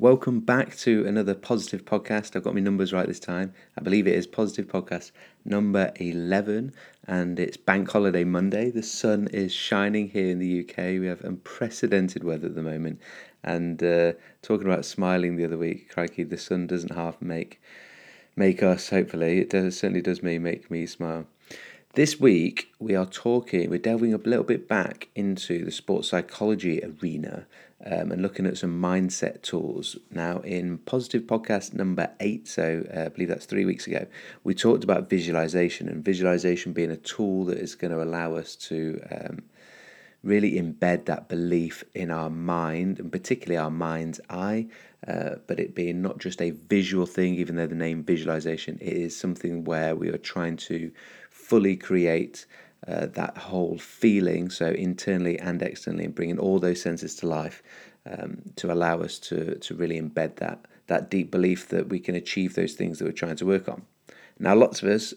Welcome back to another positive podcast. I've got my numbers right this time. I believe it is positive podcast number 11, and it's Bank Holiday Monday. The sun is shining here in the UK. We have unprecedented weather at the moment. And uh, talking about smiling the other week, crikey, the sun doesn't half make make us. Hopefully, it does certainly does me make me smile. This week, we are talking, we're delving a little bit back into the sports psychology arena um, and looking at some mindset tools. Now, in positive podcast number eight, so uh, I believe that's three weeks ago, we talked about visualization and visualization being a tool that is going to allow us to um, really embed that belief in our mind and particularly our mind's eye. Uh, but it being not just a visual thing, even though the name visualization it is something where we are trying to fully create uh, that whole feeling, so internally and externally, and bringing all those senses to life um, to allow us to, to really embed that, that deep belief that we can achieve those things that we're trying to work on. Now, lots of us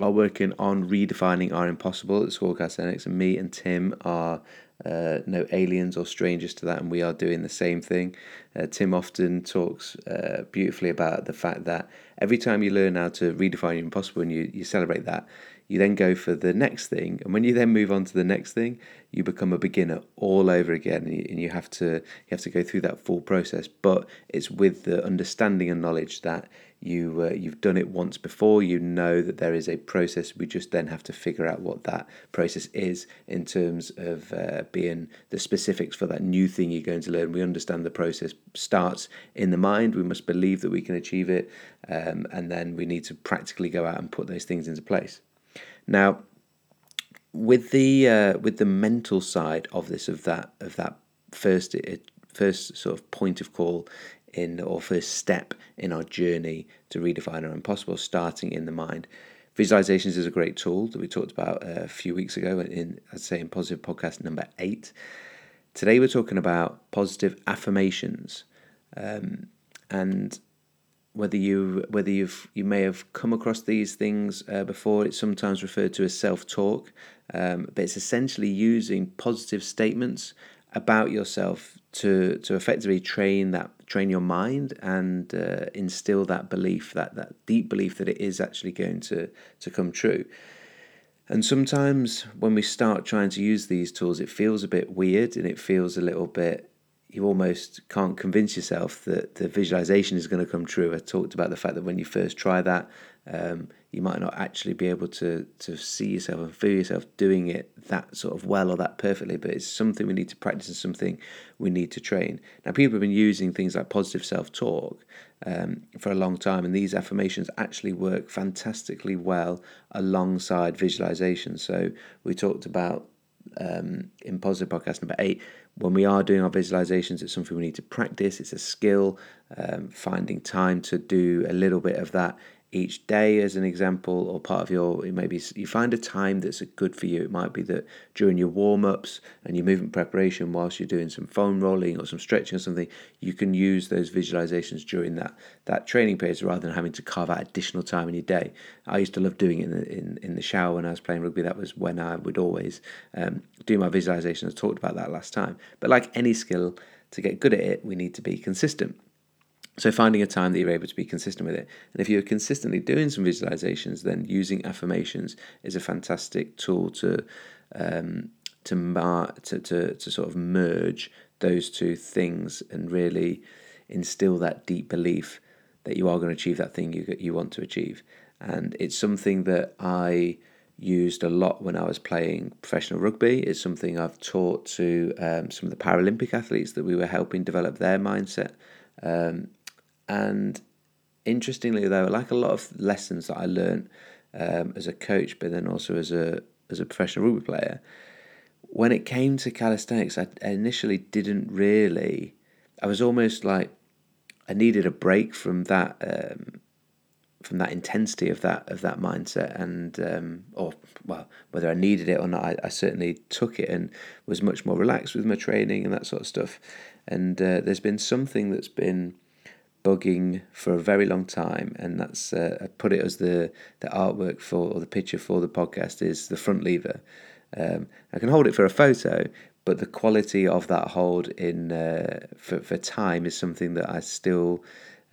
are working on redefining our impossible at School of Calisthenics, and me and Tim are uh, no aliens or strangers to that, and we are doing the same thing. Uh, Tim often talks uh, beautifully about the fact that every time you learn how to redefine your impossible and you, you celebrate that, you then go for the next thing, and when you then move on to the next thing, you become a beginner all over again, and you, have to you have to go through that full process. But it's with the understanding and knowledge that you uh, you've done it once before. You know that there is a process. We just then have to figure out what that process is in terms of uh, being the specifics for that new thing you're going to learn. We understand the process starts in the mind. We must believe that we can achieve it, um, and then we need to practically go out and put those things into place. Now, with the uh, with the mental side of this, of that of that first first sort of point of call in or first step in our journey to redefine our impossible, starting in the mind. Visualizations is a great tool that we talked about a few weeks ago in, I'd say, in positive podcast number eight. Today we're talking about positive affirmations, um, and whether you whether you've you may have come across these things uh, before. It's sometimes referred to as self talk, um, but it's essentially using positive statements about yourself to to effectively train that train your mind and uh, instill that belief that that deep belief that it is actually going to to come true. And sometimes when we start trying to use these tools, it feels a bit weird and it feels a little bit you almost can't convince yourself that the visualization is going to come true. I talked about the fact that when you first try that, um, you might not actually be able to to see yourself and feel yourself doing it that sort of well or that perfectly. But it's something we need to practice and something we need to train. Now, people have been using things like positive self talk um, for a long time, and these affirmations actually work fantastically well alongside visualization. So we talked about um, in positive podcast number eight when we are doing our visualizations it's something we need to practice. It's a skill. Um, finding time to do a little bit of that each day as an example or part of your maybe you find a time that's good for you. It might be that during your warm-ups and your movement preparation whilst you're doing some foam rolling or some stretching or something you can use those visualizations during that that training period rather than having to carve out additional time in your day. I used to love doing it in the, in, in the shower when i was playing rugby. That was when i would always um, do my visualizations. I talked about that last time. But like any skill to get good at it we need to be consistent so finding a time that you're able to be consistent with it. And if you're consistently doing some visualizations, then using affirmations is a fantastic tool to um, to, mar- to to to sort of merge those two things and really instill that deep belief that you are going to achieve that thing you you want to achieve. And it's something that I used a lot when I was playing professional rugby. It's something I've taught to um, some of the Paralympic athletes that we were helping develop their mindset. Um, and interestingly, though, like a lot of lessons that I learned um, as a coach, but then also as a as a professional rugby player, when it came to calisthenics, I initially didn't really. I was almost like I needed a break from that um, from that intensity of that of that mindset, and um, or well, whether I needed it or not, I, I, certainly took it and was much more relaxed with my training and that sort of stuff. And uh, there's been something that's been bugging for a very long time, and that's uh, I put it as the the artwork for or the picture for the podcast is the front lever. Um, I can hold it for a photo, but the quality of that hold in uh, for for time is something that I still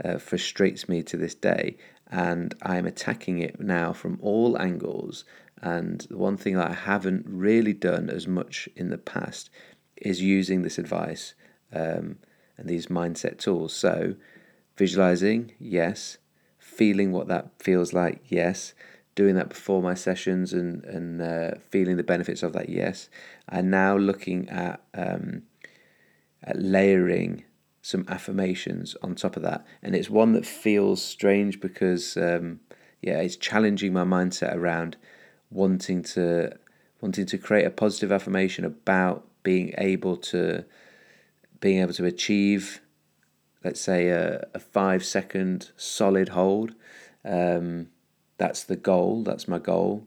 uh, frustrates me to this day, and I am attacking it now from all angles. And the one thing that I haven't really done as much in the past is using this advice um, and these mindset tools. So, visualizing, yes. Feeling what that feels like, yes doing that before my sessions and and uh, feeling the benefits of that. Yes, and now looking at um, at layering some affirmations on top of that, and it's one that feels strange because um, yeah, it's challenging my mindset around wanting to wanting to create a positive affirmation about being able to being able to achieve let's say a, a five second solid hold um, that's the goal. That's my goal,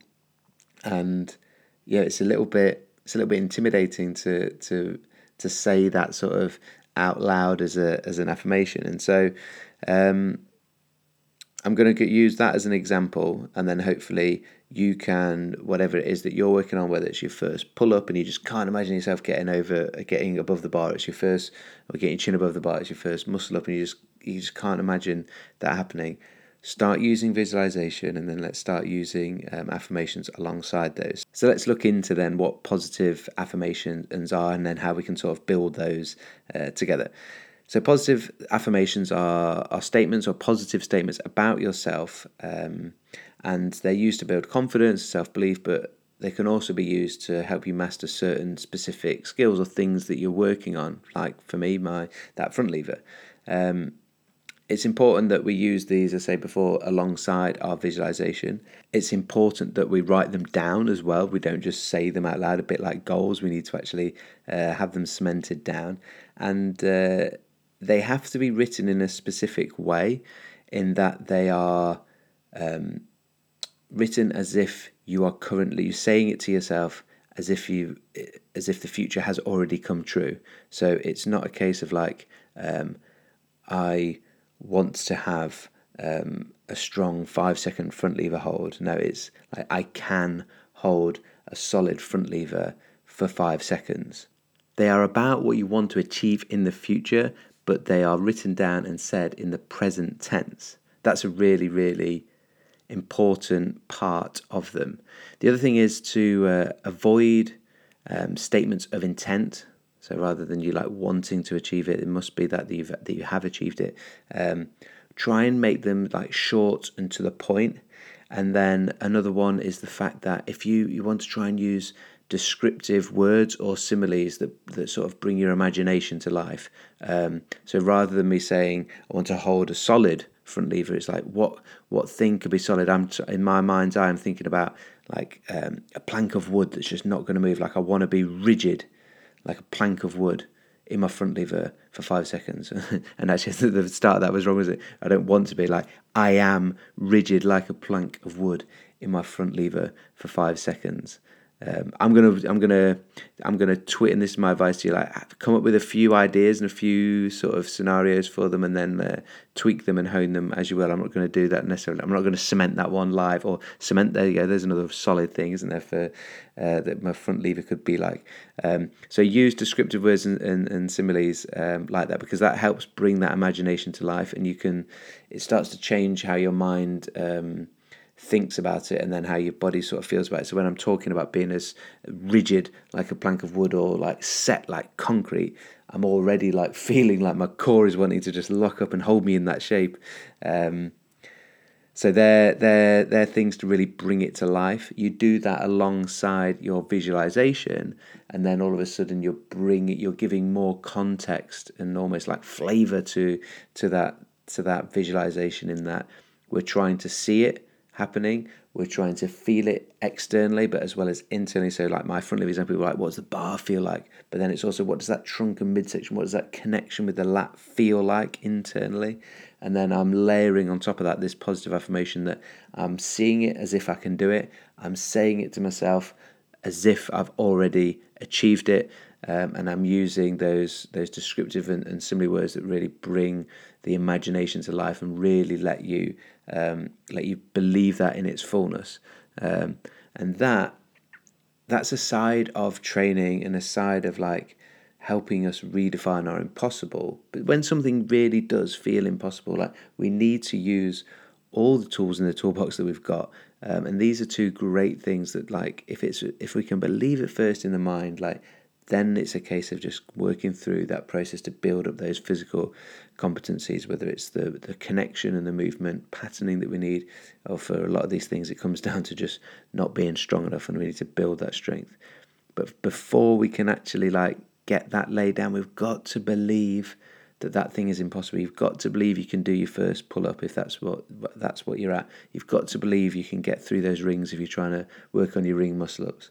and yeah, it's a little bit it's a little bit intimidating to to to say that sort of out loud as a as an affirmation, and so. Um, I'm going to use that as an example, and then hopefully you can, whatever it is that you're working on, whether it's your first pull up and you just can't imagine yourself getting over, getting above the bar, it's your first, or getting your chin above the bar, it's your first muscle up, and you just you just can't imagine that happening start using visualization and then let's start using um, affirmations alongside those. So let's look into then what positive affirmations are and then how we can sort of build those uh, together. So positive affirmations are, are statements or positive statements about yourself um, and they're used to build confidence, self-belief, but they can also be used to help you master certain specific skills or things that you're working on. Like for me, my that front lever. Um, it's important that we use these, as I say before, alongside our visualization. It's important that we write them down as well. We don't just say them out loud, a bit like goals. We need to actually uh, have them cemented down. And uh, they have to be written in a specific way, in that they are um, written as if you are currently saying it to yourself as if you as if the future has already come true so it's not a case of like um, i want to have um, a strong five second front lever hold. No, it's like I can hold a solid front lever for five seconds. They are about what you want to achieve in the future, but they are written down and said in the present tense. That's a really, really important part of them. The other thing is to uh, avoid um, statements of intent. So rather than you like wanting to achieve it, it must be that you've that you have achieved it. Um, try and make them like short and to the point. And then another one is the fact that if you, you want to try and use descriptive words or similes that, that sort of bring your imagination to life. Um, so rather than me saying I want to hold a solid front lever, it's like what what thing could be solid? I'm in my mind's eye. I'm thinking about like um, a plank of wood that's just not going to move. Like I want to be rigid like a plank of wood in my front lever for five seconds. and actually, the start that was wrong, was it? I don't want to be like, I am rigid like a plank of wood in my front lever for five seconds. Um, I'm gonna, I'm gonna, I'm gonna tweet, and this is my advice to you: like, come up with a few ideas and a few sort of scenarios for them, and then uh, tweak them and hone them as you will. I'm not going to do that necessarily. I'm not going to cement that one live or cement. There you go. There's another solid thing, isn't there? For uh, that my front lever could be like. Um, so use descriptive words and, and, and similes um, like that because that helps bring that imagination to life, and you can. It starts to change how your mind. Um, thinks about it and then how your body sort of feels about it. So when I'm talking about being as rigid like a plank of wood or like set like concrete, I'm already like feeling like my core is wanting to just lock up and hold me in that shape. Um, so they're, they're, they're things to really bring it to life. You do that alongside your visualization, and then all of a sudden you're bringing you're giving more context and almost like flavor to to that to that visualization. In that we're trying to see it, happening. We're trying to feel it externally, but as well as internally. So, like my front lever example, like, what does the bar feel like? But then it's also what does that trunk and midsection, what does that connection with the lat feel like internally? And then I'm layering on top of that this positive affirmation that I'm seeing it as if I can do it. I'm saying it to myself as if I've already achieved it. Um, and I'm using those those descriptive and, and simile words that really bring the imagination to life and really let you um, let you believe that in its fullness. Um, and that that's a side of training and a side of like helping us redefine our impossible. But when something really does feel impossible, like we need to use all the tools in the toolbox that we've got. Um, and these are two great things that like if it's if we can believe it first in the mind, like then it's a case of just working through that process to build up those physical competencies, whether it's the, the connection and the movement patterning that we need, or for a lot of these things, it comes down to just not being strong enough and we need to build that strength. But before we can actually like get that laid down, we've got to believe that that thing is impossible. You've got to believe you can do your first pull up if that's what that's what you're at. You've got to believe you can get through those rings if you're trying to work on your ring muscle ups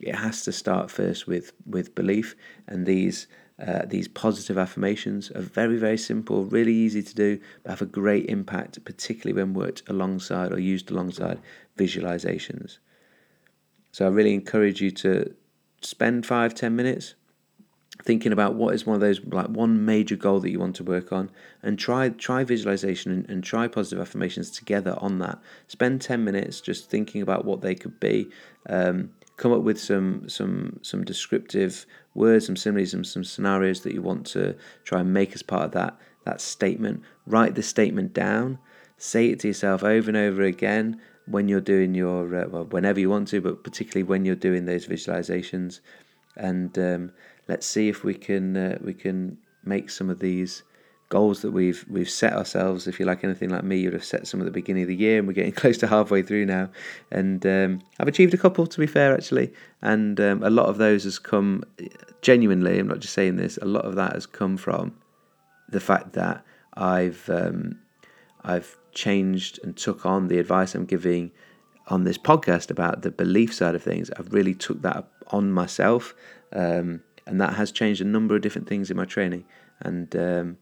it has to start first with with belief. And these uh, these positive affirmations are very very simple really easy to do but have a great impact particularly when worked alongside or used alongside visualizations. So i really encourage you to spend five ten minutes thinking about what is one of those like one major goal that you want to work on and try try visualization and, and try positive affirmations together on that. Spend 10 minutes just thinking about what they could be um, come up with some some some descriptive words, some similes, some some scenarios that you want to try and make as part of that that statement. Write the statement down. Say it to yourself over and over again when you're doing your uh, well, whenever you want to, but particularly when you're doing those visualizations. And um, let's see if we can uh, we can make some of these goals that we've we've set ourselves. If you're like anything like me, you'd have set some at the beginning of the year, and we're getting close to halfway through now. And um, I've achieved a couple, to be fair, actually. And um, a lot of those has come genuinely. I'm not just saying this. A lot of that has come from the fact that I've um, I've changed and took on the advice I'm giving on this podcast about the belief side of things. I've really took that on myself, um, and that has changed a number of different things in my training. And um,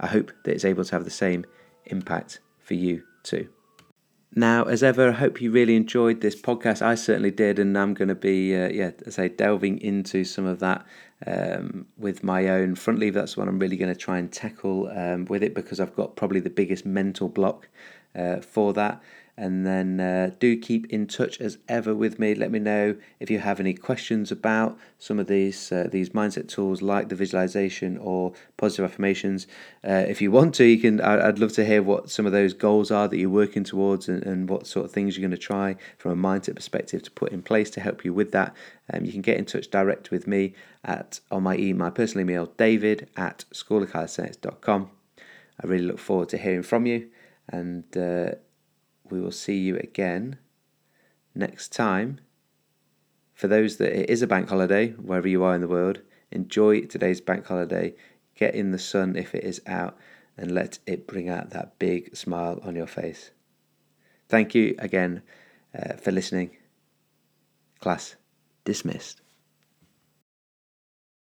I hope that it's able to have the same impact for you too. Now, as ever, I hope you really enjoyed this podcast. I certainly did, and I'm going to be, uh, yeah, I say, delving into some of that um, with my own front lever. That's what I'm really going to try and tackle um, with it because I've got probably the biggest mental block uh, for that. And then uh, do keep in touch as ever with me. Let me know if you have any questions about some of these uh, these mindset tools, like the visualization or positive affirmations. Uh, if you want to, you can. I'd love to hear what some of those goals are that you're working towards, and, and what sort of things you're going to try from a mindset perspective to put in place to help you with that. Um, you can get in touch direct with me at on my email, my personal email, David at schoolofcalisthenics.com. I really look forward to hearing from you, and uh, we will see you again next time. For those that it is a bank holiday, wherever you are in the world, enjoy today's bank holiday. Get in the sun if it is out and let it bring out that big smile on your face. Thank you again uh, for listening. Class dismissed.